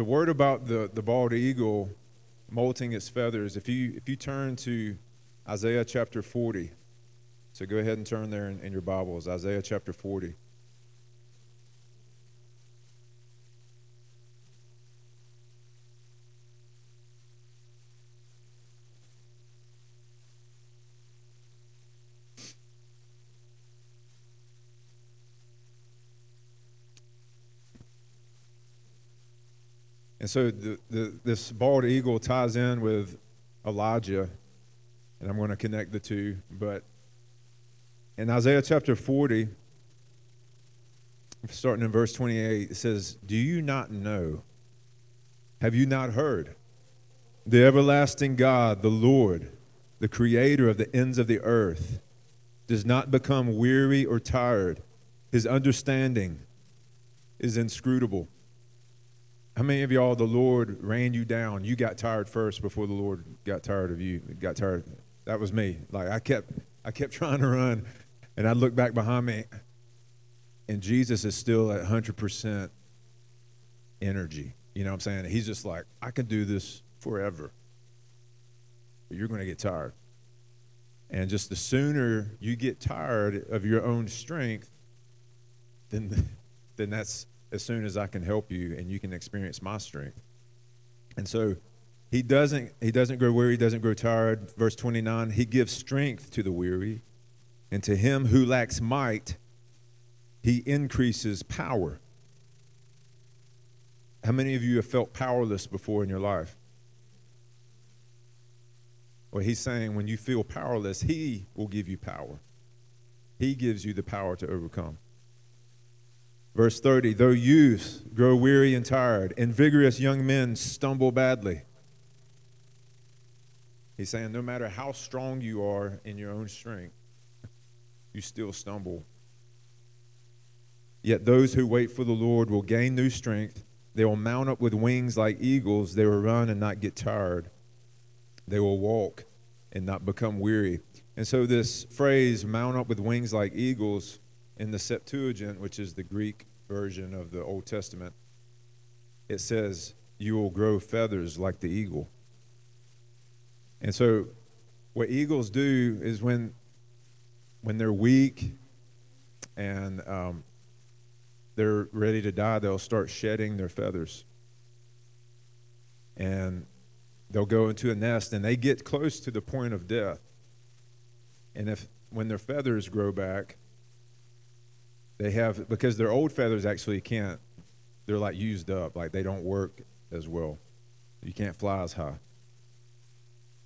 the word about the, the bald eagle molting its feathers, if you, if you turn to Isaiah chapter 40, so go ahead and turn there in, in your Bibles, Isaiah chapter 40. And so the, the, this bald eagle ties in with Elijah, and I'm going to connect the two. But in Isaiah chapter 40, starting in verse 28, it says, Do you not know? Have you not heard? The everlasting God, the Lord, the creator of the ends of the earth, does not become weary or tired. His understanding is inscrutable. How many of y'all, the Lord ran you down? You got tired first before the Lord got tired of you. Got tired. That was me. Like I kept, I kept trying to run, and I look back behind me, and Jesus is still at 100% energy. You know what I'm saying? He's just like, I can do this forever. But you're going to get tired. And just the sooner you get tired of your own strength, then, then that's as soon as I can help you and you can experience my strength. And so he doesn't he doesn't grow weary, he doesn't grow tired. Verse 29, he gives strength to the weary, and to him who lacks might, he increases power. How many of you have felt powerless before in your life? Well, he's saying when you feel powerless, he will give you power. He gives you the power to overcome. Verse 30 Though youths grow weary and tired, and vigorous young men stumble badly. He's saying no matter how strong you are in your own strength, you still stumble. Yet those who wait for the Lord will gain new strength. They will mount up with wings like eagles. They will run and not get tired. They will walk and not become weary. And so, this phrase, mount up with wings like eagles, in the Septuagint, which is the Greek version of the Old Testament, it says, You will grow feathers like the eagle. And so, what eagles do is when, when they're weak and um, they're ready to die, they'll start shedding their feathers. And they'll go into a nest and they get close to the point of death. And if when their feathers grow back, they have because their old feathers actually can't. They're like used up, like they don't work as well. You can't fly as high.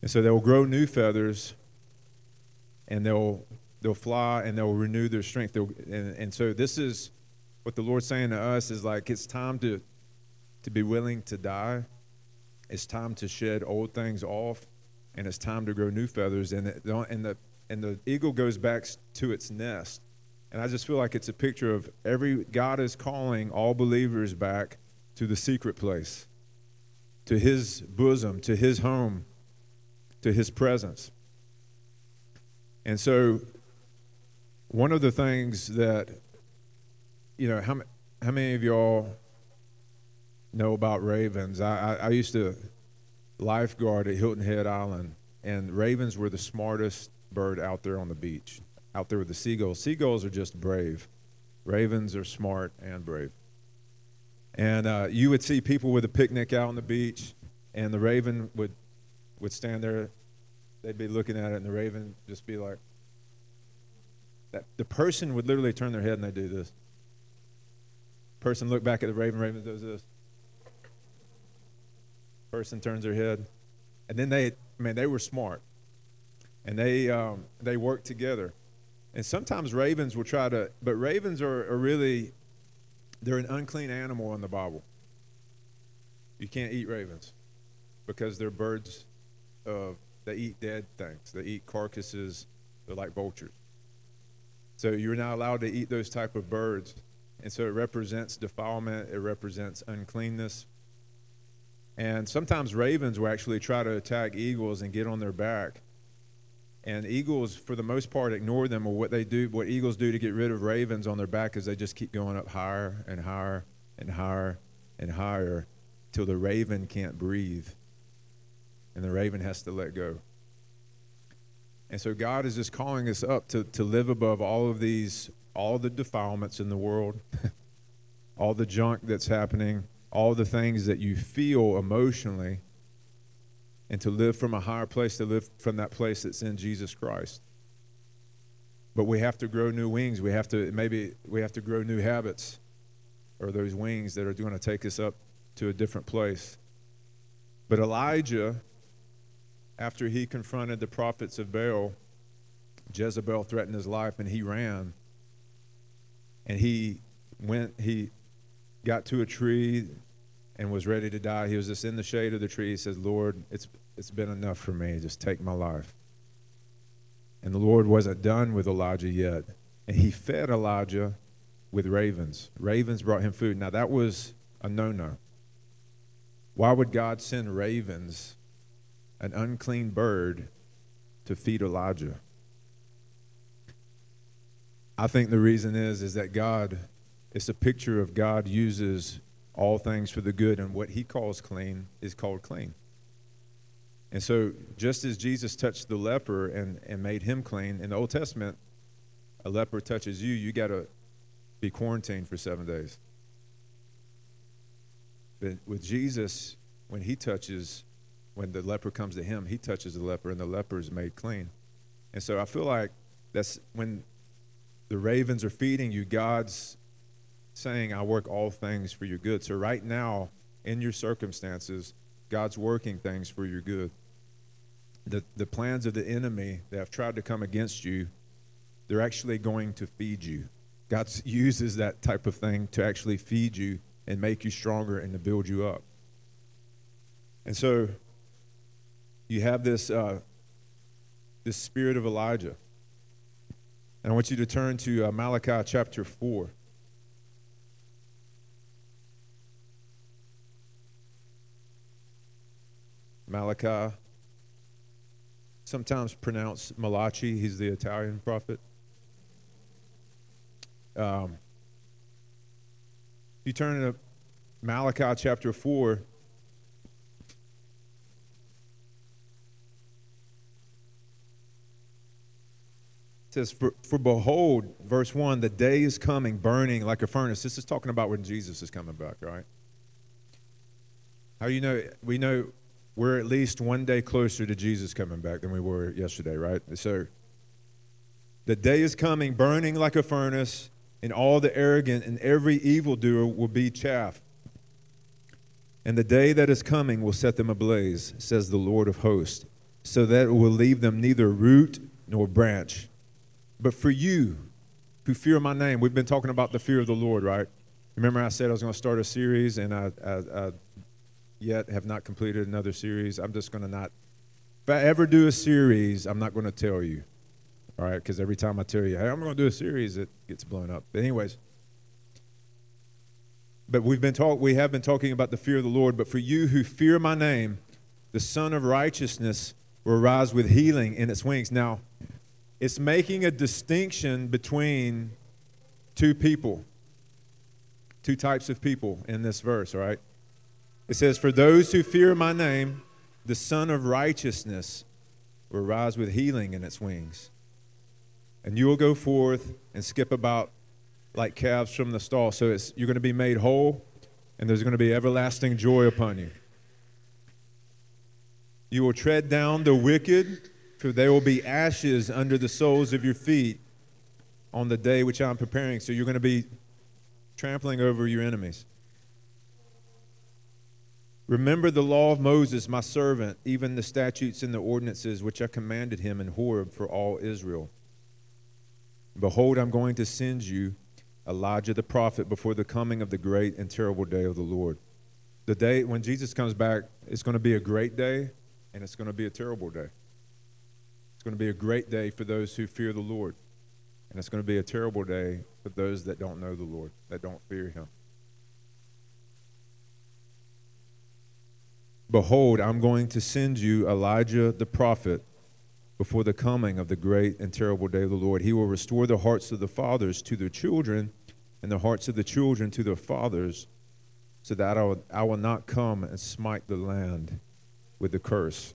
And so they'll grow new feathers, and they'll they'll fly and they'll renew their strength. And, and so this is what the Lord's saying to us is like it's time to to be willing to die. It's time to shed old things off, and it's time to grow new feathers. And the, and the and the eagle goes back to its nest and I just feel like it's a picture of every God is calling all believers back to the secret place, to his bosom, to his home, to his presence. And so, one of the things that, you know, how, how many of y'all know about ravens? I, I, I used to lifeguard at Hilton Head Island, and ravens were the smartest bird out there on the beach out there with the seagulls. Seagulls are just brave. Ravens are smart and brave. And uh, you would see people with a picnic out on the beach, and the raven would would stand there. They'd be looking at it, and the raven just be like, that. The person would literally turn their head and they do this. Person look back at the raven. Raven does this. Person turns their head, and then they, I mean, they were smart, and they um, they worked together. And sometimes ravens will try to, but ravens are, are really, they're an unclean animal in the Bible. You can't eat ravens because they're birds of, they eat dead things. They eat carcasses. They're like vultures. So you're not allowed to eat those type of birds. And so it represents defilement. It represents uncleanness. And sometimes ravens will actually try to attack eagles and get on their back and eagles, for the most part, ignore them. Or what they do, what eagles do to get rid of ravens on their back is they just keep going up higher and higher and higher and higher till the raven can't breathe and the raven has to let go. And so God is just calling us up to, to live above all of these, all the defilements in the world, all the junk that's happening, all the things that you feel emotionally, and to live from a higher place, to live from that place that's in Jesus Christ. But we have to grow new wings. We have to, maybe we have to grow new habits or those wings that are going to take us up to a different place. But Elijah, after he confronted the prophets of Baal, Jezebel threatened his life and he ran. And he went, he got to a tree and was ready to die. He was just in the shade of the tree. He says, Lord, it's, it's been enough for me. Just take my life. And the Lord wasn't done with Elijah yet. And he fed Elijah with ravens. Ravens brought him food. Now, that was a no no. Why would God send ravens, an unclean bird, to feed Elijah? I think the reason is is that God it's a picture of God uses all things for the good and what he calls clean is called clean. And so just as Jesus touched the leper and, and made him clean, in the Old Testament, a leper touches you, you gotta be quarantined for seven days. But with Jesus, when he touches, when the leper comes to him, he touches the leper and the leper is made clean. And so I feel like that's when the ravens are feeding you, God's saying, I work all things for your good. So, right now, in your circumstances, God's working things for your good. The, the plans of the enemy that have tried to come against you, they're actually going to feed you. God uses that type of thing to actually feed you and make you stronger and to build you up. And so you have this, uh, this spirit of Elijah. And I want you to turn to uh, Malachi chapter 4. Malachi, sometimes pronounced Malachi. He's the Italian prophet. Um, you turn to Malachi chapter 4. says, for, for behold, verse 1, the day is coming burning like a furnace. This is talking about when Jesus is coming back, right? How you know? We know we're at least one day closer to Jesus coming back than we were yesterday, right? So the day is coming burning like a furnace, and all the arrogant and every evildoer will be chaff. And the day that is coming will set them ablaze, says the Lord of hosts, so that it will leave them neither root nor branch. But for you who fear my name, we've been talking about the fear of the Lord, right? Remember, I said I was going to start a series, and I, I, I yet have not completed another series. I'm just going to not, if I ever do a series, I'm not going to tell you, all right? Because every time I tell you, hey, I'm going to do a series, it gets blown up. But anyways, but we've been talk, we have been talking about the fear of the Lord. But for you who fear my name, the Sun of Righteousness will rise with healing in its wings. Now, it's making a distinction between two people, two types of people in this verse, right? It says, For those who fear my name, the Sun of Righteousness will rise with healing in its wings. And you will go forth and skip about like calves from the stall. So you're going to be made whole, and there's going to be everlasting joy upon you. You will tread down the wicked for there will be ashes under the soles of your feet on the day which I'm preparing. So you're going to be trampling over your enemies. Remember the law of Moses, my servant, even the statutes and the ordinances which I commanded him in Horeb for all Israel. Behold, I'm going to send you Elijah the prophet before the coming of the great and terrible day of the Lord. The day when Jesus comes back, it's going to be a great day and it's going to be a terrible day It's going to be a great day for those who fear the Lord. And it's going to be a terrible day for those that don't know the Lord, that don't fear him. Behold, I'm going to send you Elijah the prophet before the coming of the great and terrible day of the Lord. He will restore the hearts of the fathers to their children and the hearts of the children to their fathers, so that I will, I will not come and smite the land with the curse.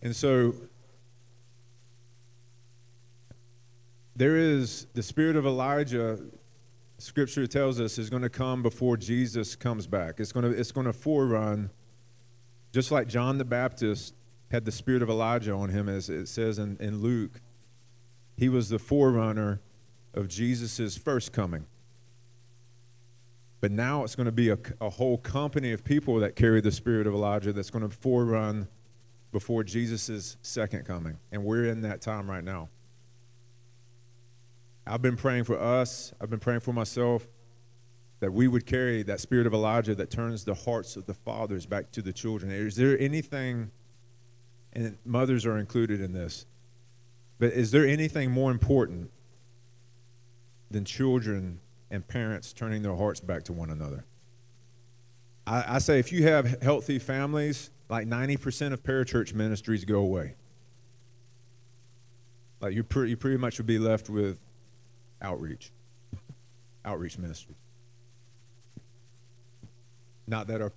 And so there is the spirit of Elijah, scripture tells us, is going to come before Jesus comes back. It's going to, it's going to forerun, just like John the Baptist had the spirit of Elijah on him, as it says in, in Luke. He was the forerunner of Jesus' first coming. But now it's going to be a, a whole company of people that carry the spirit of Elijah that's going to forerun before Jesus' second coming. And we're in that time right now. I've been praying for us, I've been praying for myself that we would carry that spirit of Elijah that turns the hearts of the fathers back to the children. Is there anything, and mothers are included in this, but is there anything more important than children and parents turning their hearts back to one another? I, I say if you have healthy families, like 90% of parachurch ministries go away. Like you, pre- you pretty much would be left with outreach, outreach ministry. Not that our,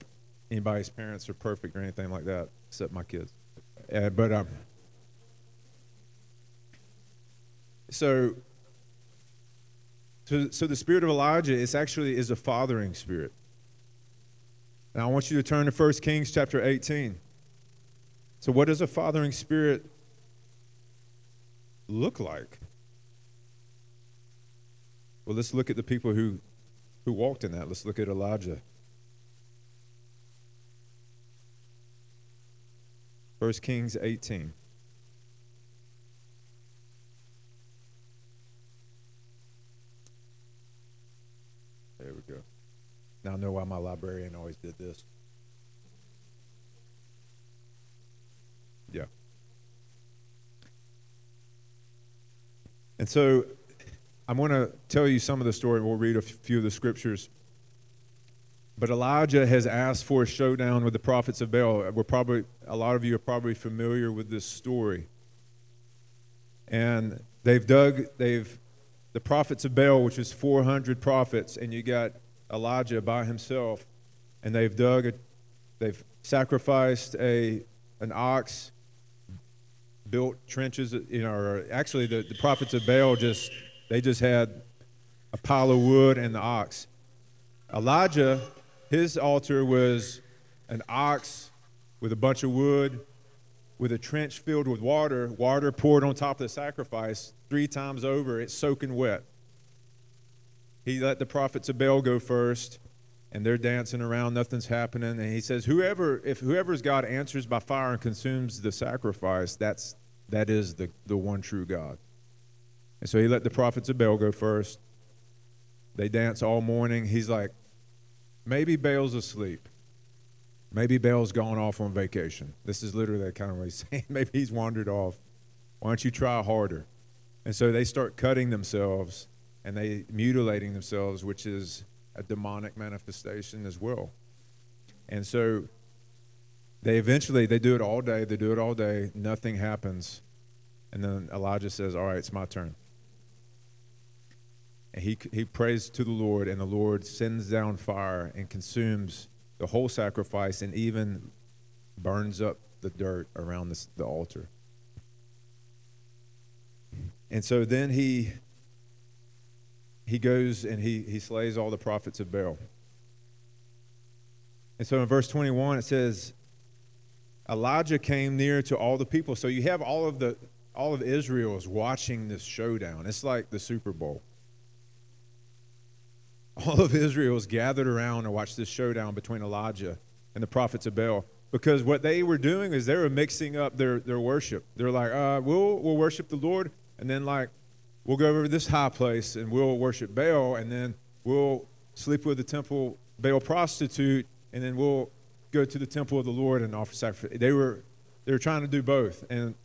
anybody's parents are perfect or anything like that, except my kids. Uh, but um, so, so, so the spirit of Elijah is actually is a fathering spirit. And I want you to turn to 1 Kings chapter 18. So, what does a fathering spirit look like? Well, let's look at the people who, who walked in that. Let's look at Elijah. 1 Kings 18. There we go. Now I know why my librarian always did this. Yeah. And so I'm going to tell you some of the story. We'll read a few of the scriptures. But Elijah has asked for a showdown with the prophets of Baal. We're probably a lot of you are probably familiar with this story. And they've dug they've the prophets of Baal, which is 400 prophets, and you got Elijah by himself, and they've dug a, they've sacrificed a an ox, built trenches, you know, or actually the, the prophets of Baal just they just had a pile of wood and the ox. Elijah, his altar was an ox with a bunch of wood, with a trench filled with water, water poured on top of the sacrifice three times over, it's soaking wet. He let the prophets of Baal go first, and they're dancing around, nothing's happening. And he says, Whoever, if whoever's God answers by fire and consumes the sacrifice, that's that is the, the one true God. And so he let the prophets of Baal go first. They dance all morning. He's like, maybe Baal's asleep. Maybe Baal's gone off on vacation. This is literally kind of what he's saying. maybe he's wandered off. Why don't you try harder? And so they start cutting themselves and they mutilating themselves, which is a demonic manifestation as well. And so they eventually they do it all day, they do it all day, nothing happens. And then Elijah says, All right, it's my turn. And he, he prays to the Lord, and the Lord sends down fire and consumes the whole sacrifice and even burns up the dirt around the altar. And so then he he goes and he, he slays all the prophets of Baal. And so in verse 21 it says Elijah came near to all the people. So you have all of the all of Israel is watching this showdown. It's like the Super Bowl all of Israel is gathered around to watch this showdown between Elijah and the prophets of Baal. Because what they were doing is they were mixing up their, their worship. They're like, uh, we'll, we'll worship the Lord, and then, like, we'll go over to this high place and we'll worship Baal, and then we'll sleep with the temple Baal prostitute, and then we'll go to the temple of the Lord and offer sacrifice. They were, they were trying to do both. And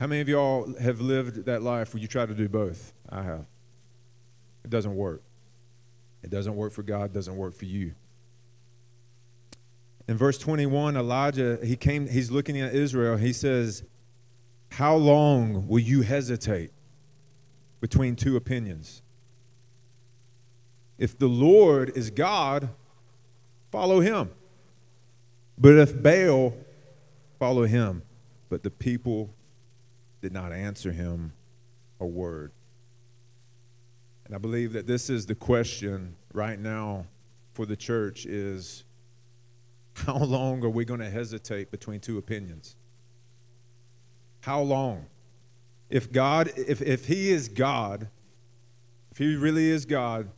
how many of y'all have lived that life where you try to do both? I have. It doesn't work. It doesn't work for God, doesn't work for you. In verse 21, Elijah, he came, he's looking at Israel. He says, How long will you hesitate between two opinions? If the Lord is God, follow him. But if Baal, follow him. But the people did not answer him a word. And I believe that this is the question right now for the church is how long are we going to hesitate between two opinions? How long? If God, if, if He is God, if He really is God,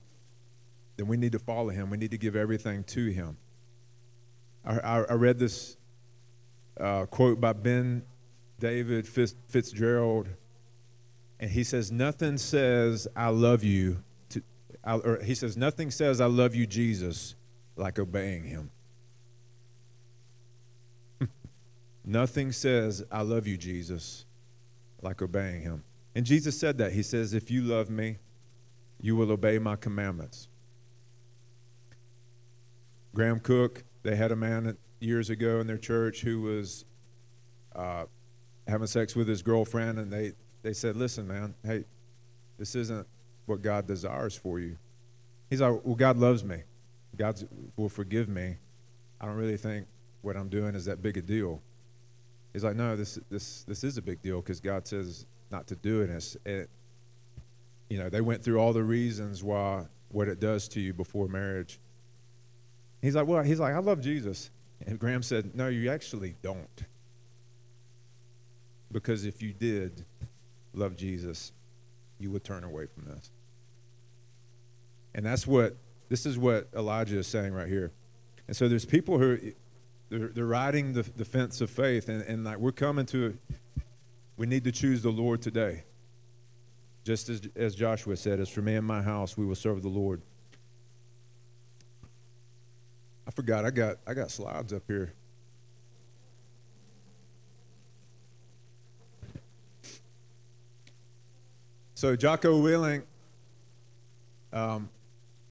then we need to follow Him. We need to give everything to Him. I, I, read this uh, quote by Ben David Fitzgerald, and he says, Nothing says, I love you. To, I, or he says, Nothing says, I love you, Jesus, like obeying Him. Nothing says, I love you, Jesus, like obeying him. And Jesus said that. He says, If you love me, you will obey my commandments. Graham Cooke, they had a man years ago in their church who was uh, having sex with his girlfriend, and they, they said, Listen, man, hey, this isn't what God desires for you. He's like, Well, God loves me. God will forgive me. I don't really think what I'm doing is that big a deal. He's like, No, this, this, this is a big deal because God says not to do it. It, you know, they went through all the reasons why what it does to you before marriage. He's like, Well, he's like, I love Jesus. And Graham said, No, you actually don't. Because if you did love Jesus, you would turn away from this. And that's what, this is what Elijah is saying right here. And so there's people who, they're, they're riding the, the fence of faith, and, and like we're coming to, we need to choose the Lord today. Just as, as Joshua said, as for me and my house, we will serve the Lord. I forgot, I got, I got slides up here. So Jocko Willink, um,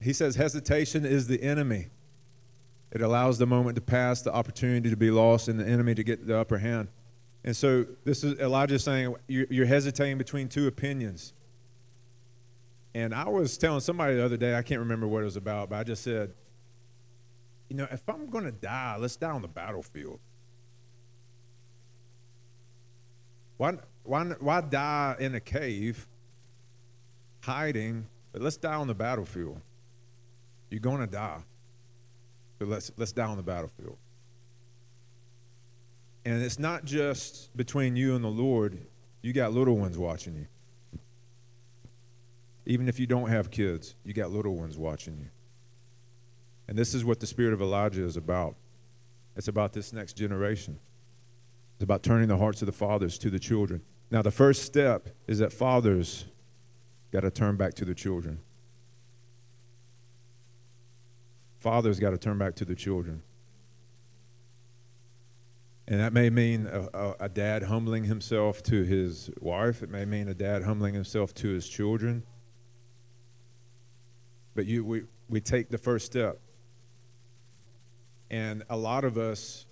he says hesitation is the enemy. It allows the moment to pass, the opportunity to be lost, and the enemy to get the upper hand. And so this is Elijah saying you're hesitating between two opinions. And I was telling somebody the other day, I can't remember what it was about, but I just said, you know, if I'm going to die, let's die on the battlefield. Why, why, why die in a cave hiding, but let's die on the battlefield. You're going to die. So let's, let's die on the battlefield. And it's not just between you and the Lord, you got little ones watching you. Even if you don't have kids, you got little ones watching you. And this is what the spirit of Elijah is about. It's about this next generation. It's about turning the hearts of the fathers to the children. Now, the first step is that fathers got to turn back to the children. Fathers got to turn back to the children. And that may mean a, a, a, dad humbling himself to his wife. It may mean a dad humbling himself to his children. But you, we, we take the first step. And a lot of us,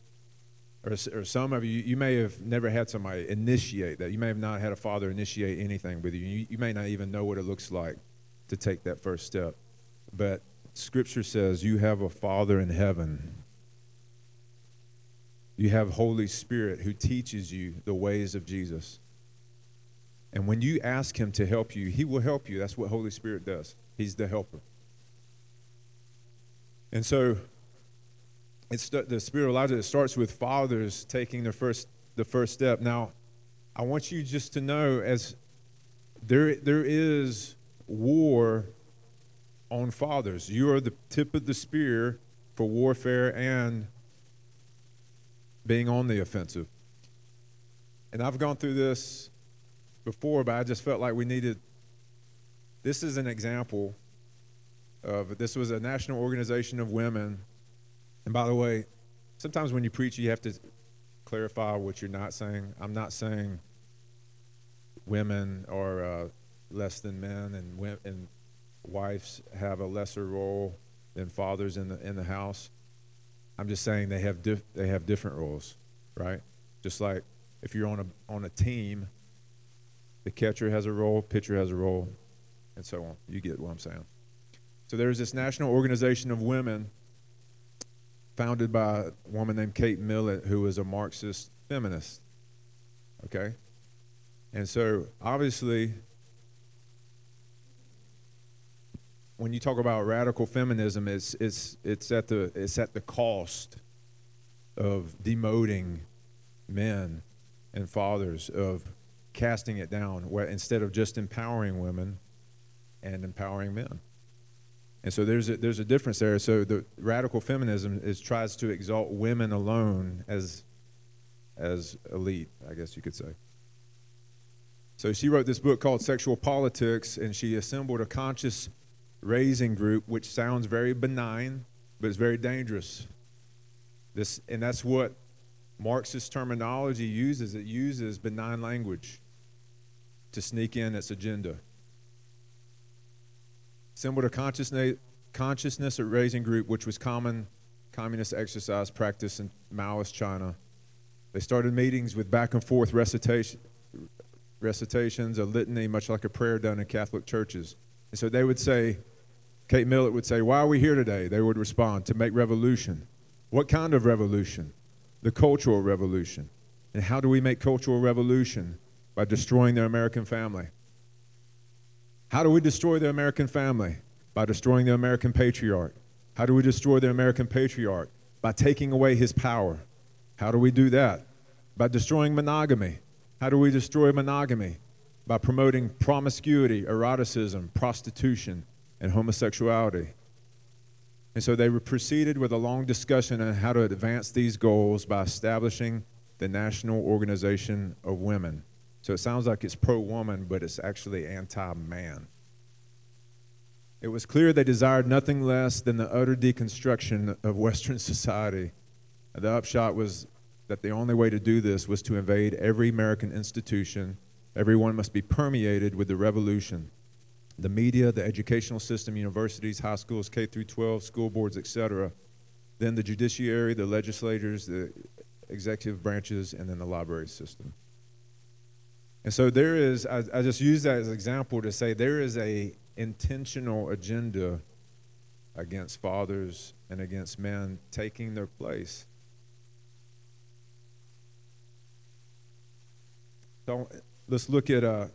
or, or some of you, you may have never had somebody initiate that. You may have not had a father initiate anything with you. You, you may not even know what it looks like to take that first step. But Scripture says you have a Father in heaven. You have Holy Spirit who teaches you the ways of Jesus. And when you ask Him to help you, He will help you. That's what Holy Spirit does. He's the helper. And so it's the Spirit of Elijah, it starts with fathers taking the first, the first step. Now, I want you just to know as there, there is war on fathers. You are the tip of the spear for warfare and being on the offensive. And I've gone through this before, but I just felt like we needed. This is an example of this was a national organization of women and by the way, sometimes when you preach, you have to clarify what you're not saying. I'm not saying women are uh, less than men and, and wives have a lesser role than fathers in the in the house. I'm just saying they have dif- they have different roles, right? Just like if you're on a on a team, the catcher has a role, pitcher has a role, and so on. You get what I'm saying. So there's this national organization of women founded by a woman named Kate Millett, who was a Marxist feminist. Okay? And so obviously, when you talk about radical feminism, it's, it's, it's, at, the, it's at the cost of demoting men and fathers, of casting it down, where, instead of just empowering women and empowering men. And so there's a, there's a difference there. So the radical feminism is tries to exalt women alone as as elite, I guess you could say. So she wrote this book called Sexual Politics, and she assembled a conscious raising group, which sounds very benign, but it's very dangerous. This, and that's what Marxist terminology uses. It uses benign language to sneak in its agenda. Assembled to consciousness, consciousness raising group, which was common communist exercise practice in Maoist China. They started meetings with back and forth recitation, recitations, a litany, much like a prayer done in Catholic churches. And so they would say, Kate Millett would say, Why are we here today? They would respond, To make revolution. What kind of revolution? The cultural revolution. And how do we make cultural revolution? By destroying the American family. How do we destroy the American family? By destroying the American patriarch. How do we destroy the American patriarch? By taking away his power. How do we do that? By destroying monogamy. How do we destroy monogamy? By promoting promiscuity, eroticism, prostitution, and homosexuality. And so they proceeded with a long discussion on how to advance these goals by establishing the National Organization of Women. So it sounds like it's pro woman, but it's actually anti man. It was clear they desired nothing less than the utter deconstruction of Western society. The upshot was that the only way to do this was to invade every American institution. Everyone must be permeated with the revolution. The media, the educational system, universities, high schools, K through 12, school boards, etc. Then the judiciary, the legislators, the executive branches, and then the library system. And so there is, I, I just use that as an example to say there is a intentional agenda against fathers and against men taking their place. So let's look at uh,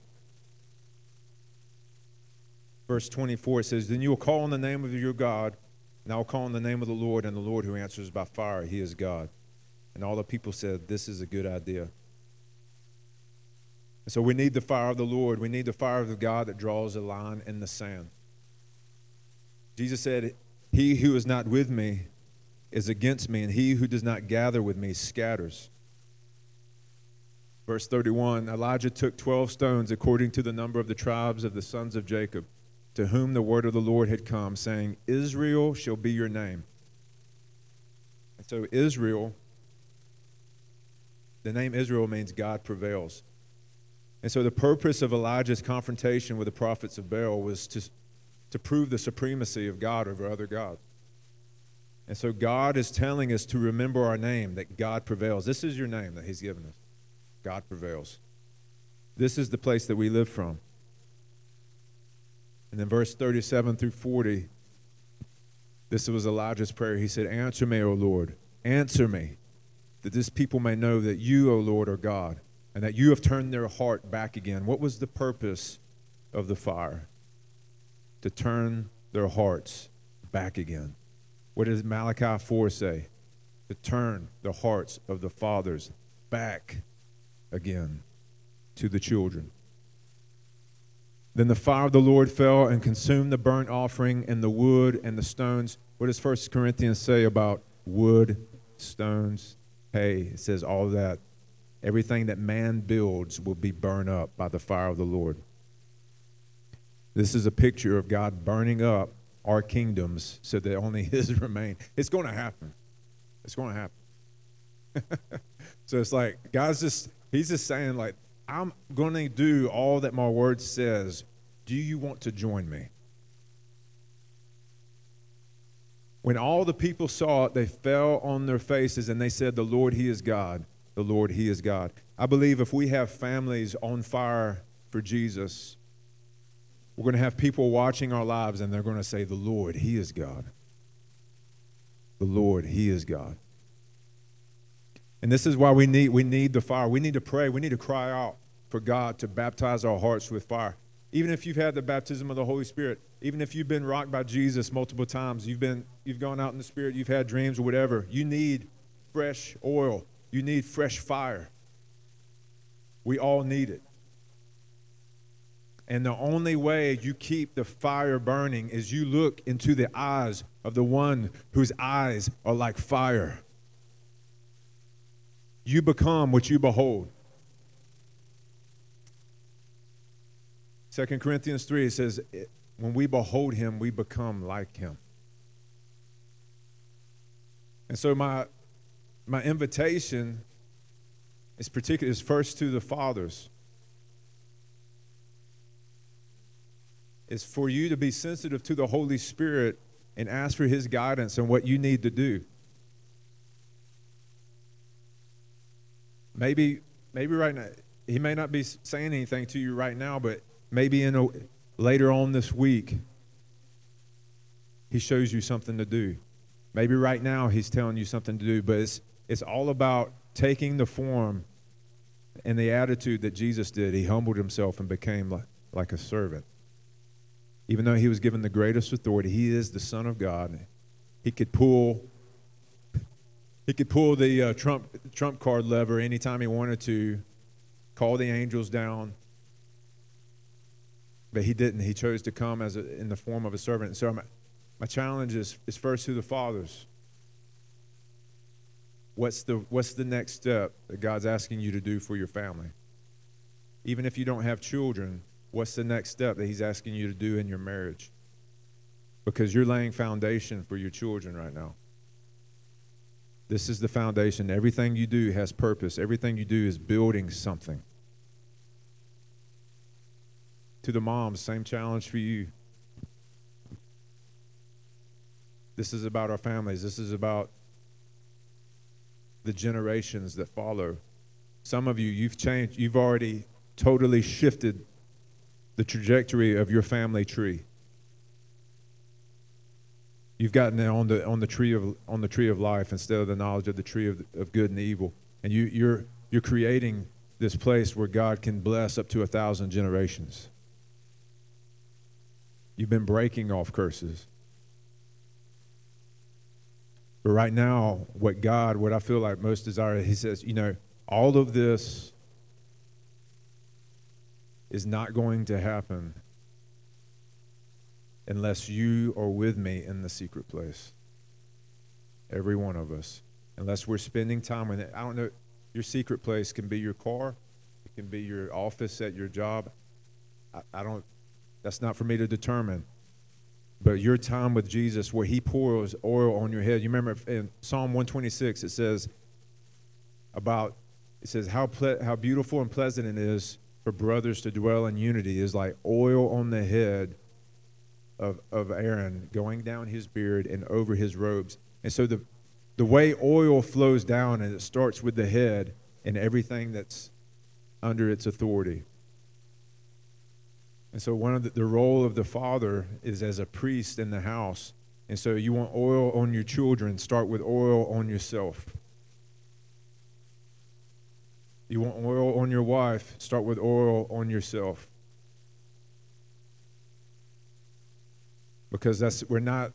verse 24. It says, Then you will call on the name of your God, and I will call on the name of the Lord, and the Lord who answers by fire, he is God. And all the people said, This is a good idea. And so we need the fire of the Lord. We need the fire of the God that draws a line in the sand. Jesus said, He who is not with me is against me, and he who does not gather with me scatters. Verse 31 Elijah took 12 stones according to the number of the tribes of the sons of Jacob, to whom the word of the Lord had come, saying, Israel shall be your name. And so, Israel, the name Israel means God prevails. And so, the purpose of Elijah's confrontation with the prophets of Baal was to, to prove the supremacy of God over other gods. And so, God is telling us to remember our name, that God prevails. This is your name that He's given us. God prevails. This is the place that we live from. And then verse 37 through 40, this was Elijah's prayer. He said, Answer me, O Lord, answer me, that this people may know that you, O Lord, are God, and that you have turned their heart back again. What was the purpose of the fire? To turn their hearts back again. What does Malachi 4 say? To turn the hearts of the fathers back again to the children. Then the fire of the Lord fell and consumed the burnt offering and the wood and the stones. What does 1 Corinthians say about wood, stones, hay? It says all that. Everything that man builds will be burned up by the fire of the Lord. This is a picture of God burning up our kingdoms so that only His remain. It's going to happen. It's going to happen. so it's like God's just He's just saying, like, I'm going to do all that my word says. Do you want to join me? When all the people saw it, they fell on their faces and they said, The Lord, He is God. The Lord, He is God. I believe if we have families on fire for Jesus, we're going to have people watching our lives and they're going to say, The Lord, He is God. The Lord, He is God. And this is why we need, we need the fire. We need to pray. We need to cry out for God to baptize our hearts with fire. Even if you've had the baptism of the Holy Spirit, even if you've been rocked by Jesus multiple times, you've been you've gone out in the spirit, you've had dreams or whatever, you need fresh oil. You need fresh fire. We all need it. And the only way you keep the fire burning is you look into the eyes of the one whose eyes are like fire. You become what you behold. 2 Corinthians 3 it says, When we behold him, we become like him. And so, my, my invitation is particular is first to the fathers. Is for you to be sensitive to the Holy Spirit and ask for his guidance on what you need to do. Maybe, maybe right now, he may not be saying anything to you right now, but maybe in a, later on this week, he shows you something to do. Maybe right now he's telling you something to do, but it's, it's all about taking the form and the attitude that Jesus did. He humbled himself and became like, like a servant. Even though he was given the greatest authority, he is the Son of God. He could pull he could pull the uh, trump trump card lever anytime he wanted to, call the angels down. But he didn't. He chose to come as a, in the form of a servant. So my, my challenge is, is first to the fathers. What's the, what's the next step that God's asking you to do for your family? Even if you don't have children, what's the next step that He's asking you to do in your marriage? Because you're laying foundation for your children right now. This is the foundation. Everything you do has purpose. Everything you do is building something. To the moms, same challenge for you. This is about our families. This is about the generations that follow. Some of you, you've changed, you've already totally shifted the trajectory of your family tree. You've gotten on the on the tree of on the tree of life instead of the knowledge of the tree of, of good and evil, and you you're you're creating this place where God can bless up to a thousand generations. You've been breaking off curses. But right now, what God, what I feel like most desire, He says, you know, all of this is not going to happen unless you are with me in the secret place. Every one of us. Unless we're spending time with it. I don't know, your secret place can be your car, it can be your office at your job. I, I don't, that's not for me to determine. But your time with Jesus, where He pours oil on your head. You remember in Psalm 126, it says about, it says, how, ple- how beautiful and pleasant it is for brothers to dwell in unity is like oil on the head of, of Aaron going down his beard and over his robes. And so the, the way oil flows down and it starts with the head and everything that's under its authority. And so one of the, the role of the father is as a priest in the house. And so you want oil on your children, start with oil on yourself. You want oil on your wife, start with oil on yourself. Because that's we're not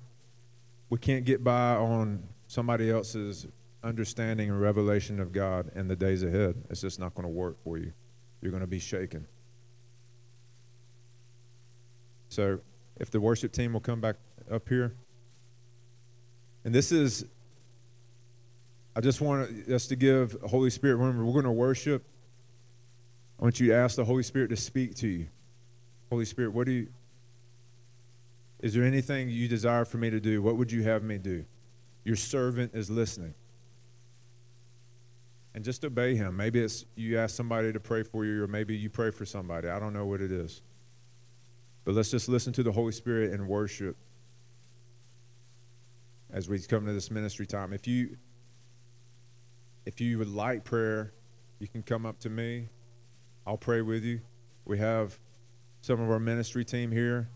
we can't get by on somebody else's understanding and revelation of God in the days ahead. It's just not going to work for you. You're going to be shaken. So if the worship team will come back up here. And this is, I just want us to give Holy Spirit, remember, we're going to worship. I want you to ask the Holy Spirit to speak to you. Holy Spirit, what do you, is there anything you desire for me to do? What would you have me do? Your servant is listening. And just obey him. Maybe it's you ask somebody to pray for you, or maybe you pray for somebody. I don't know what it is. But let's just listen to the Holy Spirit and worship as we come to this ministry time. If you if you would like prayer, you can come up to me. I'll pray with you. We have some of our ministry team here.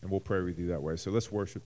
And we'll pray with you that way. So let's worship.